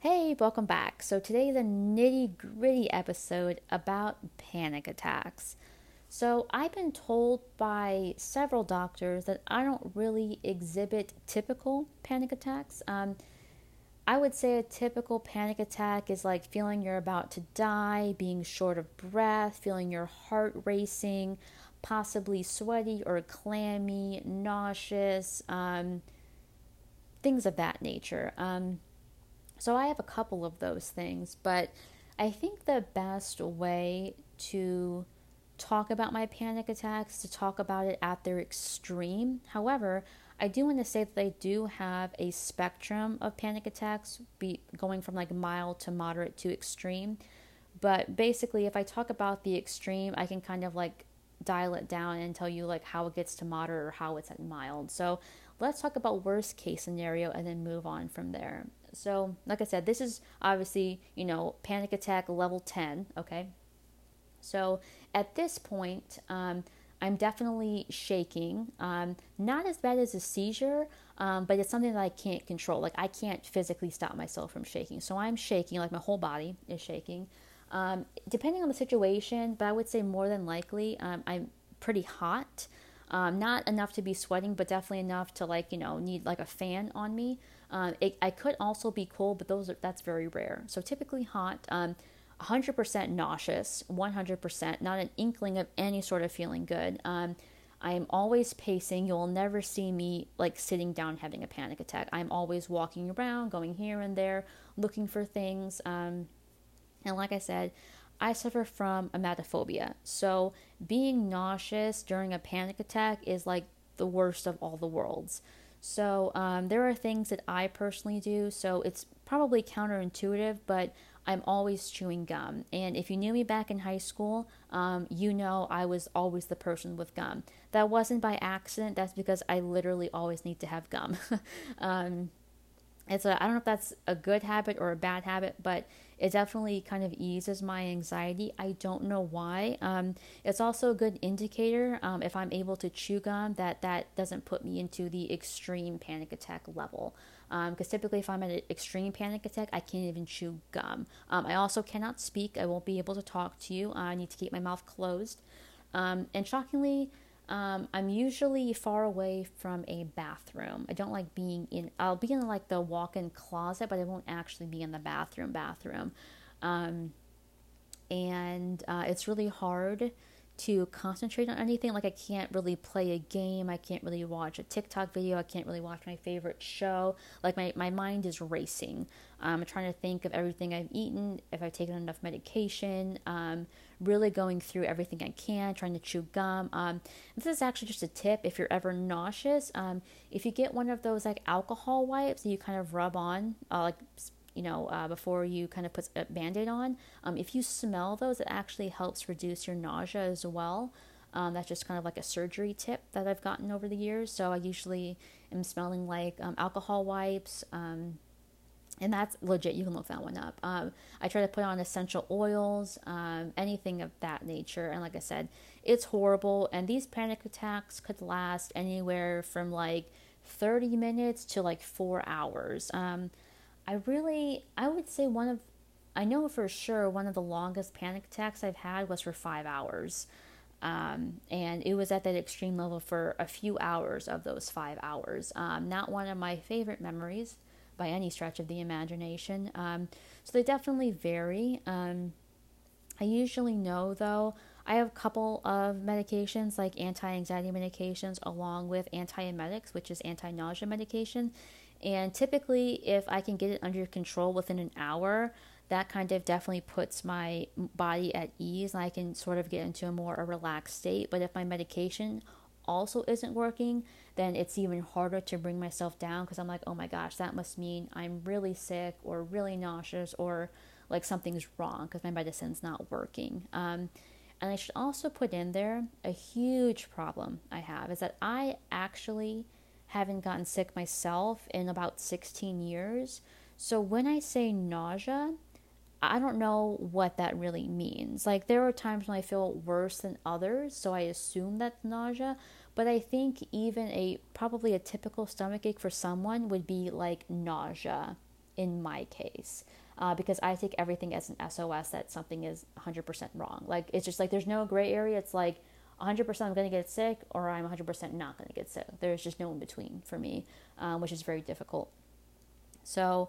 Hey, welcome back. So, today a nitty gritty episode about panic attacks. So, I've been told by several doctors that I don't really exhibit typical panic attacks. Um, I would say a typical panic attack is like feeling you're about to die, being short of breath, feeling your heart racing, possibly sweaty or clammy, nauseous, um, things of that nature. Um, so I have a couple of those things, but I think the best way to talk about my panic attacks to talk about it at their extreme. However, I do want to say that I do have a spectrum of panic attacks, be going from like mild to moderate to extreme. But basically, if I talk about the extreme, I can kind of like dial it down and tell you like how it gets to moderate or how it's at mild. So let's talk about worst case scenario and then move on from there. So, like I said, this is obviously, you know, panic attack level 10, okay? So, at this point, um, I'm definitely shaking. Um, not as bad as a seizure, um, but it's something that I can't control. Like, I can't physically stop myself from shaking. So, I'm shaking, like, my whole body is shaking. Um, depending on the situation, but I would say more than likely, um, I'm pretty hot. Um, not enough to be sweating, but definitely enough to like you know need like a fan on me. Um, it, I could also be cold, but those are, that's very rare. So typically hot. Um, 100% nauseous, 100%, not an inkling of any sort of feeling good. Um, I am always pacing. You'll never see me like sitting down having a panic attack. I'm always walking around, going here and there, looking for things. Um, and like I said, I suffer from emetophobia. So being nauseous during a panic attack is like the worst of all the worlds. So um, there are things that I personally do. So it's probably counterintuitive, but I'm always chewing gum. And if you knew me back in high school, um, you know I was always the person with gum. That wasn't by accident. That's because I literally always need to have gum. um, it's a, I don't know if that's a good habit or a bad habit, but it definitely kind of eases my anxiety. I don't know why. Um, it's also a good indicator um, if I'm able to chew gum that that doesn't put me into the extreme panic attack level. Because um, typically, if I'm at an extreme panic attack, I can't even chew gum. Um, I also cannot speak. I won't be able to talk to you. I need to keep my mouth closed. Um, and shockingly, um, I'm usually far away from a bathroom. I don't like being in. I'll be in like the walk-in closet, but I won't actually be in the bathroom. Bathroom, um, and uh, it's really hard to concentrate on anything. Like I can't really play a game. I can't really watch a TikTok video. I can't really watch my favorite show. Like my, my mind is racing. Um, I'm trying to think of everything I've eaten, if I've taken enough medication, um, really going through everything I can, trying to chew gum. Um, this is actually just a tip if you're ever nauseous. Um, if you get one of those like alcohol wipes that you kind of rub on, uh, like you know, uh, before you kind of put a band aid on. Um, if you smell those, it actually helps reduce your nausea as well. Um, that's just kind of like a surgery tip that I've gotten over the years. So I usually am smelling like um, alcohol wipes. Um, and that's legit. You can look that one up. Um, I try to put on essential oils, um, anything of that nature. And like I said, it's horrible. And these panic attacks could last anywhere from like 30 minutes to like four hours. Um, I really, I would say one of, I know for sure one of the longest panic attacks I've had was for five hours. Um, and it was at that extreme level for a few hours of those five hours. Um, not one of my favorite memories by any stretch of the imagination. Um, so they definitely vary. Um, I usually know though, I have a couple of medications like anti anxiety medications along with antiemetics, which is anti nausea medication. And typically, if I can get it under control within an hour, that kind of definitely puts my body at ease and I can sort of get into a more a relaxed state. But if my medication also isn't working, then it's even harder to bring myself down because I'm like, oh my gosh, that must mean I'm really sick or really nauseous or like something's wrong because my medicine's not working. Um, and I should also put in there a huge problem I have is that I actually haven't gotten sick myself in about 16 years. So when I say nausea, I don't know what that really means. Like there are times when I feel worse than others, so I assume that's nausea, but I think even a probably a typical stomach ache for someone would be like nausea in my case. Uh, because I take everything as an SOS that something is 100% wrong. Like, it's just like there's no gray area. It's like 100% I'm going to get sick or I'm 100% not going to get sick. There's just no in between for me, um, which is very difficult. So,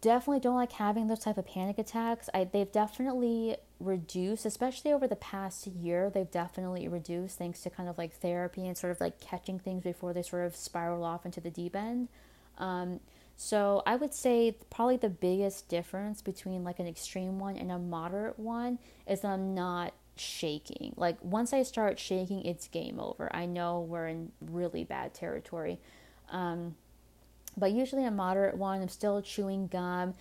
definitely don't like having those type of panic attacks. I, they've definitely reduced, especially over the past year, they've definitely reduced thanks to kind of like therapy and sort of like catching things before they sort of spiral off into the deep end. Um, so I would say probably the biggest difference between like an extreme one and a moderate one is I'm not shaking. Like once I start shaking, it's game over. I know we're in really bad territory. Um, but usually a moderate one, I'm still chewing gum.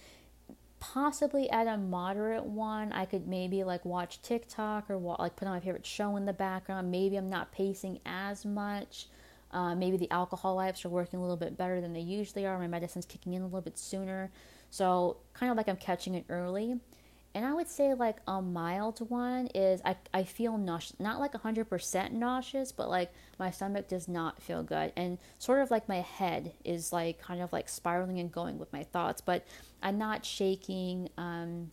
Possibly at a moderate one, I could maybe like watch TikTok or like put on my favorite show in the background. Maybe I'm not pacing as much. Uh, maybe the alcohol wipes are working a little bit better than they usually are. My medicine's kicking in a little bit sooner. So, kind of like I'm catching it early. And I would say, like, a mild one is I, I feel nauseous. Not like 100% nauseous, but like my stomach does not feel good. And sort of like my head is like kind of like spiraling and going with my thoughts. But I'm not shaking. Um,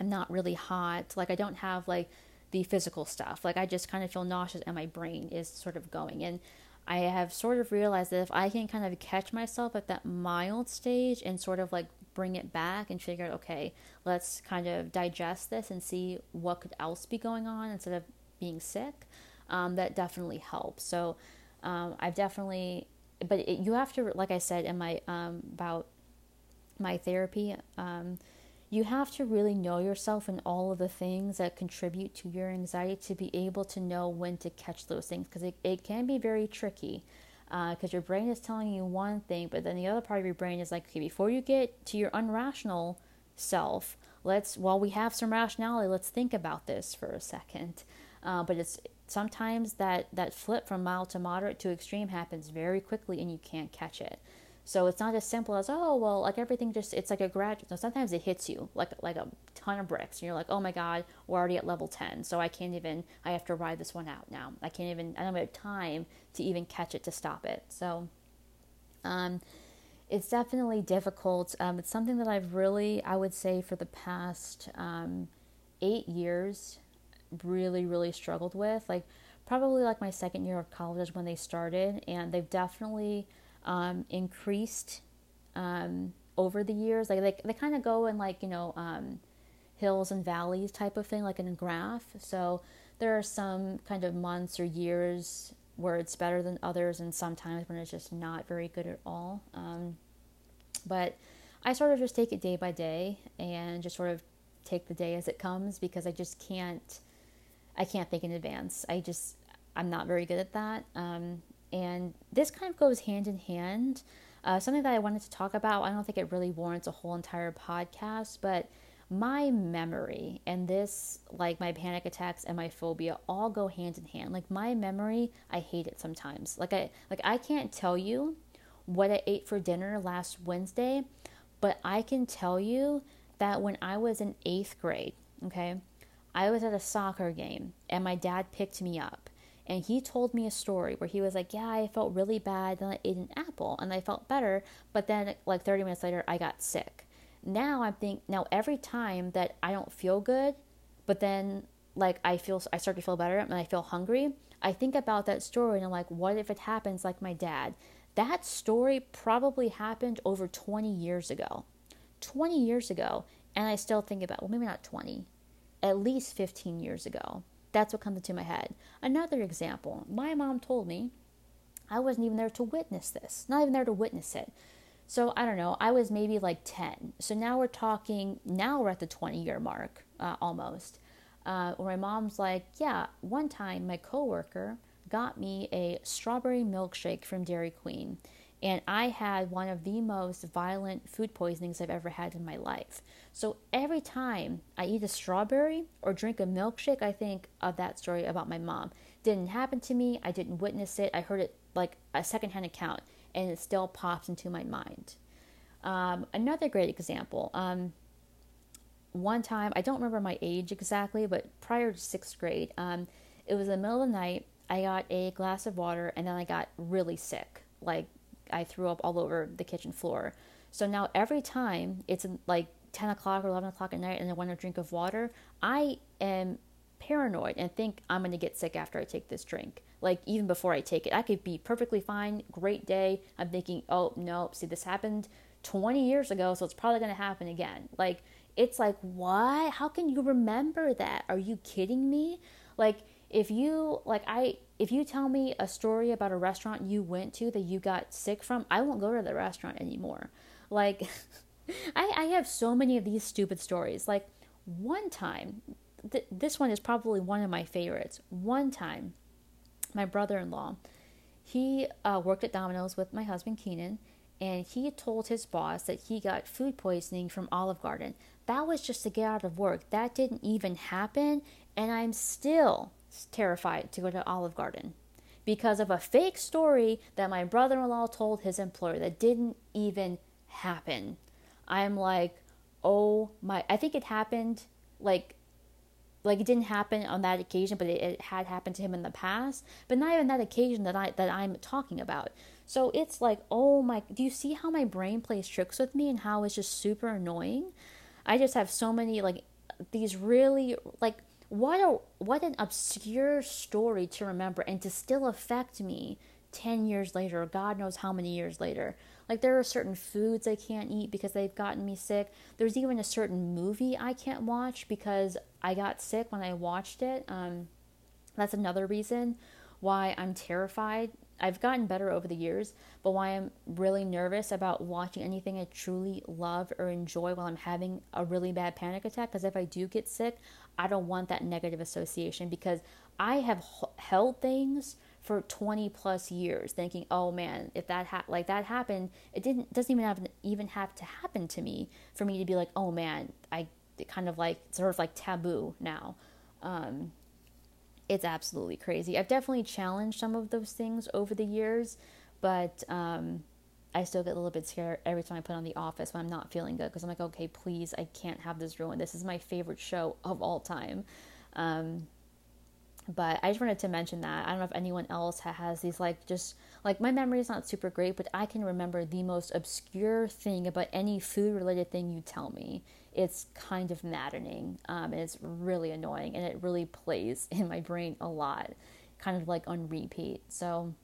I'm not really hot. Like, I don't have like the physical stuff. Like, I just kind of feel nauseous and my brain is sort of going. And I have sort of realized that if I can kind of catch myself at that mild stage and sort of like bring it back and figure out, okay, let's kind of digest this and see what could else be going on instead of being sick, um, that definitely helps. So um, I've definitely, but it, you have to, like I said in my um, about my therapy, um, you have to really know yourself and all of the things that contribute to your anxiety to be able to know when to catch those things because it, it can be very tricky because uh, your brain is telling you one thing but then the other part of your brain is like okay before you get to your unrational self let's while we have some rationality let's think about this for a second. Uh, but it's sometimes that that flip from mild to moderate to extreme happens very quickly and you can't catch it so it's not as simple as oh well, like everything just it's like a graduate. So sometimes it hits you like like a ton of bricks, and you're like, oh my god, we're already at level ten, so I can't even. I have to ride this one out now. I can't even. I don't have time to even catch it to stop it. So, um, it's definitely difficult. Um, it's something that I've really, I would say, for the past um, eight years, really really struggled with. Like probably like my second year of college when they started, and they've definitely um, increased um, over the years. Like they, they kind of go in like, you know, um, hills and valleys type of thing, like in a graph. So there are some kind of months or years where it's better than others, and sometimes when it's just not very good at all. Um, but I sort of just take it day by day and just sort of take the day as it comes because I just can't. I can't think in advance. I just I'm not very good at that. Um, and this kind of goes hand in hand. Uh, something that I wanted to talk about, I don't think it really warrants a whole entire podcast, but my memory and this, like my panic attacks and my phobia, all go hand in hand. Like my memory, I hate it sometimes. Like I, like I can't tell you what I ate for dinner last Wednesday, but I can tell you that when I was in eighth grade, okay, I was at a soccer game and my dad picked me up and he told me a story where he was like, Yeah, I felt really bad. Then I ate an apple and I felt better. But then, like 30 minutes later, I got sick. Now I'm think now every time that I don't feel good, but then like I feel, I start to feel better and I feel hungry, I think about that story and I'm like, What if it happens like my dad? That story probably happened over 20 years ago. 20 years ago. And I still think about, well, maybe not 20, at least 15 years ago. That's what comes into my head. Another example my mom told me I wasn't even there to witness this, not even there to witness it. So I don't know, I was maybe like 10. So now we're talking, now we're at the 20 year mark uh, almost. Uh, where my mom's like, yeah, one time my coworker got me a strawberry milkshake from Dairy Queen and I had one of the most violent food poisonings I've ever had in my life. So every time I eat a strawberry or drink a milkshake, I think of that story about my mom. Didn't happen to me, I didn't witness it, I heard it like a secondhand account, and it still pops into my mind. Um, another great example. Um, one time, I don't remember my age exactly, but prior to sixth grade, um, it was the middle of the night. I got a glass of water and then I got really sick, like I threw up all over the kitchen floor. So now every time it's like 10 o'clock or 11 o'clock at night and I want a drink of water, I am paranoid and think I'm going to get sick after I take this drink. Like even before I take it, I could be perfectly fine, great day. I'm thinking, oh no, see this happened 20 years ago, so it's probably going to happen again. Like it's like, what? How can you remember that? Are you kidding me? Like if you like I if you tell me a story about a restaurant you went to that you got sick from, I won't go to the restaurant anymore. Like, I, I have so many of these stupid stories. Like, one time, th- this one is probably one of my favorites. One time, my brother in law, he uh, worked at Domino's with my husband Keenan, and he told his boss that he got food poisoning from Olive Garden. That was just to get out of work. That didn't even happen, and I'm still terrified to go to Olive Garden because of a fake story that my brother in law told his employer that didn't even happen. I'm like, oh my, I think it happened like like it didn't happen on that occasion, but it, it, had happened to him in the past. But not even that occasion that I that I'm talking about. So it's like, oh my, do you see how my brain plays tricks with me and how it's just super annoying? I just have so many like these really like what a what an obscure story to remember and to still affect me 10 years later god knows how many years later. Like there are certain foods i can't eat because they've gotten me sick. There's even a certain movie i can't watch because i got sick when i watched it. Um, that's another reason why i'm terrified I've gotten better over the years, but why I'm really nervous about watching anything I truly love or enjoy while I'm having a really bad panic attack. Because if I do get sick, I don't want that negative association because I have held things for 20 plus years thinking, oh man, if that ha- like that happened, it didn't doesn't even have even have to happen to me for me to be like, oh man, I kind of like sort of like taboo now. Um, it's absolutely crazy. I've definitely challenged some of those things over the years, but um, I still get a little bit scared every time I put on The Office when I'm not feeling good because I'm like, okay, please, I can't have this ruined. This is my favorite show of all time. Um, but I just wanted to mention that. I don't know if anyone else has these, like, just like my memory is not super great, but I can remember the most obscure thing about any food related thing you tell me it's kind of maddening um, and it's really annoying and it really plays in my brain a lot, kind of like on repeat. So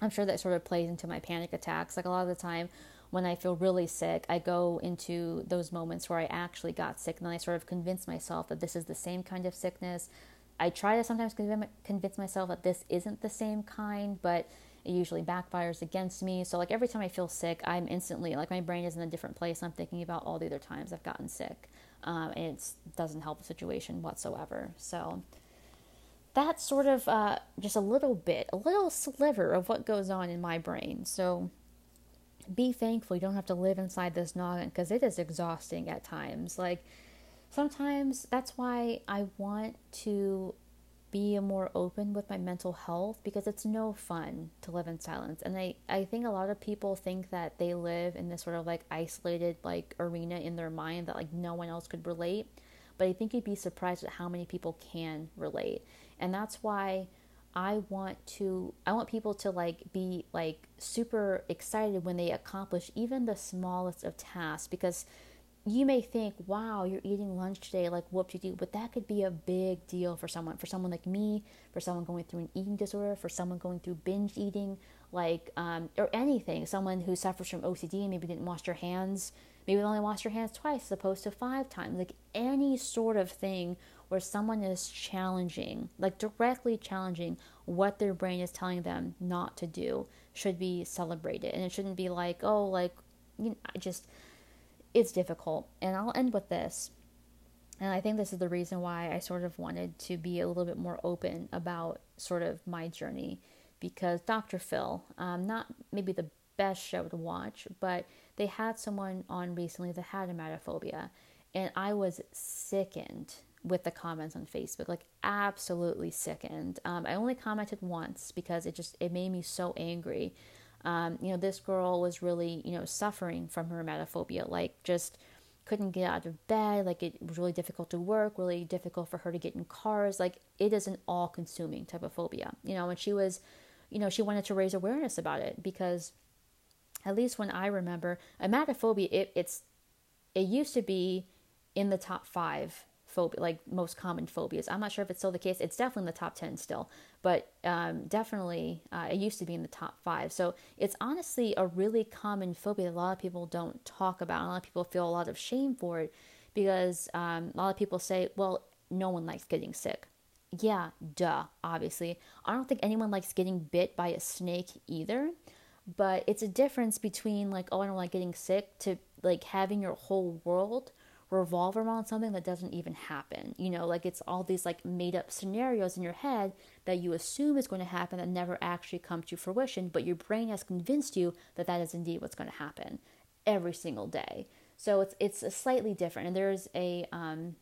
I'm sure that sort of plays into my panic attacks. Like a lot of the time when I feel really sick, I go into those moments where I actually got sick and then I sort of convince myself that this is the same kind of sickness. I try to sometimes convince myself that this isn't the same kind, but it usually backfires against me. So, like every time I feel sick, I'm instantly like my brain is in a different place. I'm thinking about all the other times I've gotten sick, um, and it doesn't help the situation whatsoever. So, that's sort of uh, just a little bit, a little sliver of what goes on in my brain. So, be thankful you don't have to live inside this noggin because it is exhausting at times. Like, sometimes that's why I want to be more open with my mental health because it's no fun to live in silence. And I, I think a lot of people think that they live in this sort of like isolated like arena in their mind that like no one else could relate. But I think you'd be surprised at how many people can relate. And that's why I want to I want people to like be like super excited when they accomplish even the smallest of tasks because you may think, wow, you're eating lunch today, like whoop you do, but that could be a big deal for someone, for someone like me, for someone going through an eating disorder, for someone going through binge eating, like, um, or anything, someone who suffers from OCD, maybe didn't wash their hands, maybe only washed their hands twice as opposed to five times, like any sort of thing where someone is challenging, like directly challenging what their brain is telling them not to do should be celebrated. And it shouldn't be like, oh, like, you know, I just, it's difficult. And I'll end with this. And I think this is the reason why I sort of wanted to be a little bit more open about sort of my journey because Dr. Phil, um, not maybe the best show to watch, but they had someone on recently that had emetophobia, and I was sickened with the comments on Facebook, like absolutely sickened. Um, I only commented once because it just it made me so angry um, you know, this girl was really, you know, suffering from her emetophobia, like just couldn't get out of bed, like it was really difficult to work, really difficult for her to get in cars. Like it is an all consuming type of phobia, you know, and she was, you know, she wanted to raise awareness about it because at least when I remember, emetophobia, it, it's it used to be in the top five phobia, like most common phobias. I'm not sure if it's still the case. It's definitely in the top 10 still, but um, definitely uh, it used to be in the top five. So it's honestly a really common phobia that a lot of people don't talk about. A lot of people feel a lot of shame for it because um, a lot of people say, well, no one likes getting sick. Yeah, duh, obviously. I don't think anyone likes getting bit by a snake either but it's a difference between like oh i don't like getting sick to like having your whole world revolve around something that doesn't even happen you know like it's all these like made up scenarios in your head that you assume is going to happen that never actually come to fruition but your brain has convinced you that that is indeed what's going to happen every single day so it's it's a slightly different and there's a um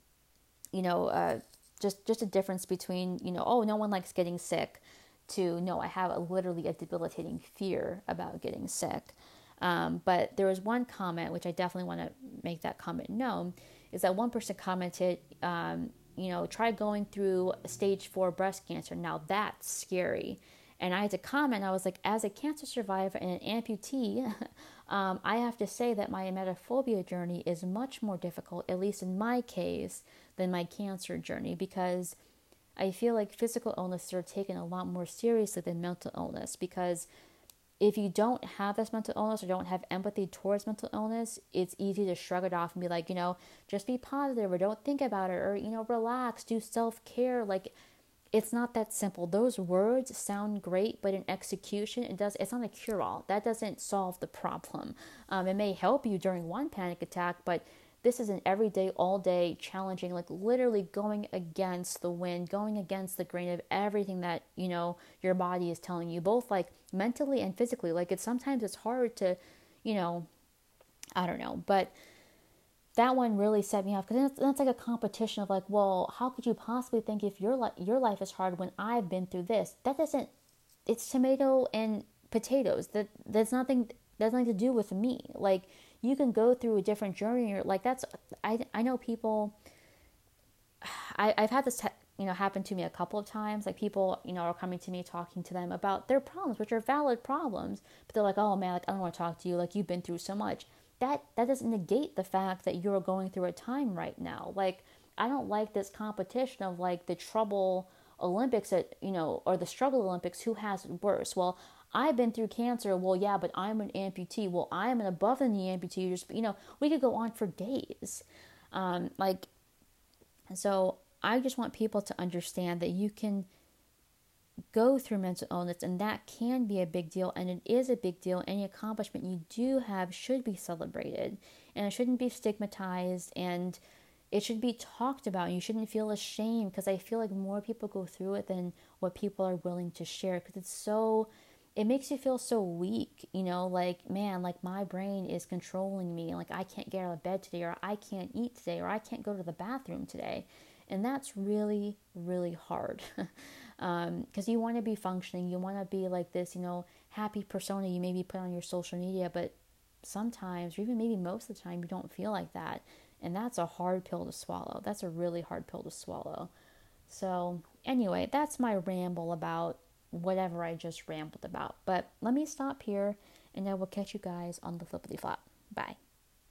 you know uh just just a difference between you know oh no one likes getting sick to no, I have a, literally a debilitating fear about getting sick. Um, but there was one comment, which I definitely want to make that comment known, is that one person commented, um, you know, try going through stage four breast cancer. Now that's scary. And I had to comment, I was like, as a cancer survivor and an amputee, um, I have to say that my emetophobia journey is much more difficult, at least in my case, than my cancer journey because I feel like physical illnesses are taken a lot more seriously than mental illness because if you don't have this mental illness or don't have empathy towards mental illness, it's easy to shrug it off and be like, you know, just be positive or don't think about it or, you know, relax, do self care. Like, it's not that simple. Those words sound great, but in execution, it does. It's not a cure all. That doesn't solve the problem. Um, it may help you during one panic attack, but this is an everyday, all day challenging, like literally going against the wind, going against the grain of everything that, you know, your body is telling you, both like mentally and physically. Like it's sometimes it's hard to, you know, I don't know, but that one really set me off because that's, that's, like a competition of like, well, how could you possibly think if your li- your life is hard when I've been through this? That doesn't. It's tomato and potatoes. That that's nothing. That's nothing to do with me. Like you can go through a different journey. Or like that's I I know people. I I've had this. you know, happen to me a couple of times. Like people, you know, are coming to me talking to them about their problems, which are valid problems, but they're like, "Oh man, like I don't want to talk to you. Like you've been through so much." That that doesn't negate the fact that you're going through a time right now. Like I don't like this competition of like the trouble Olympics that you know, or the struggle Olympics. Who has it worse? Well, I've been through cancer. Well, yeah, but I'm an amputee. Well, I'm an above the knee amputee. Just you know, we could go on for days. Um, like, so I just want people to understand that you can go through mental illness and that can be a big deal and it is a big deal any accomplishment you do have should be celebrated and it shouldn't be stigmatized and it should be talked about you shouldn't feel ashamed because i feel like more people go through it than what people are willing to share because it's so it makes you feel so weak, you know, like, man, like my brain is controlling me. Like, I can't get out of bed today, or I can't eat today, or I can't go to the bathroom today. And that's really, really hard. Because um, you want to be functioning, you want to be like this, you know, happy persona you maybe put on your social media, but sometimes, or even maybe most of the time, you don't feel like that. And that's a hard pill to swallow. That's a really hard pill to swallow. So, anyway, that's my ramble about whatever I just rambled about. But let me stop here and I will catch you guys on the flippity flop. Bye.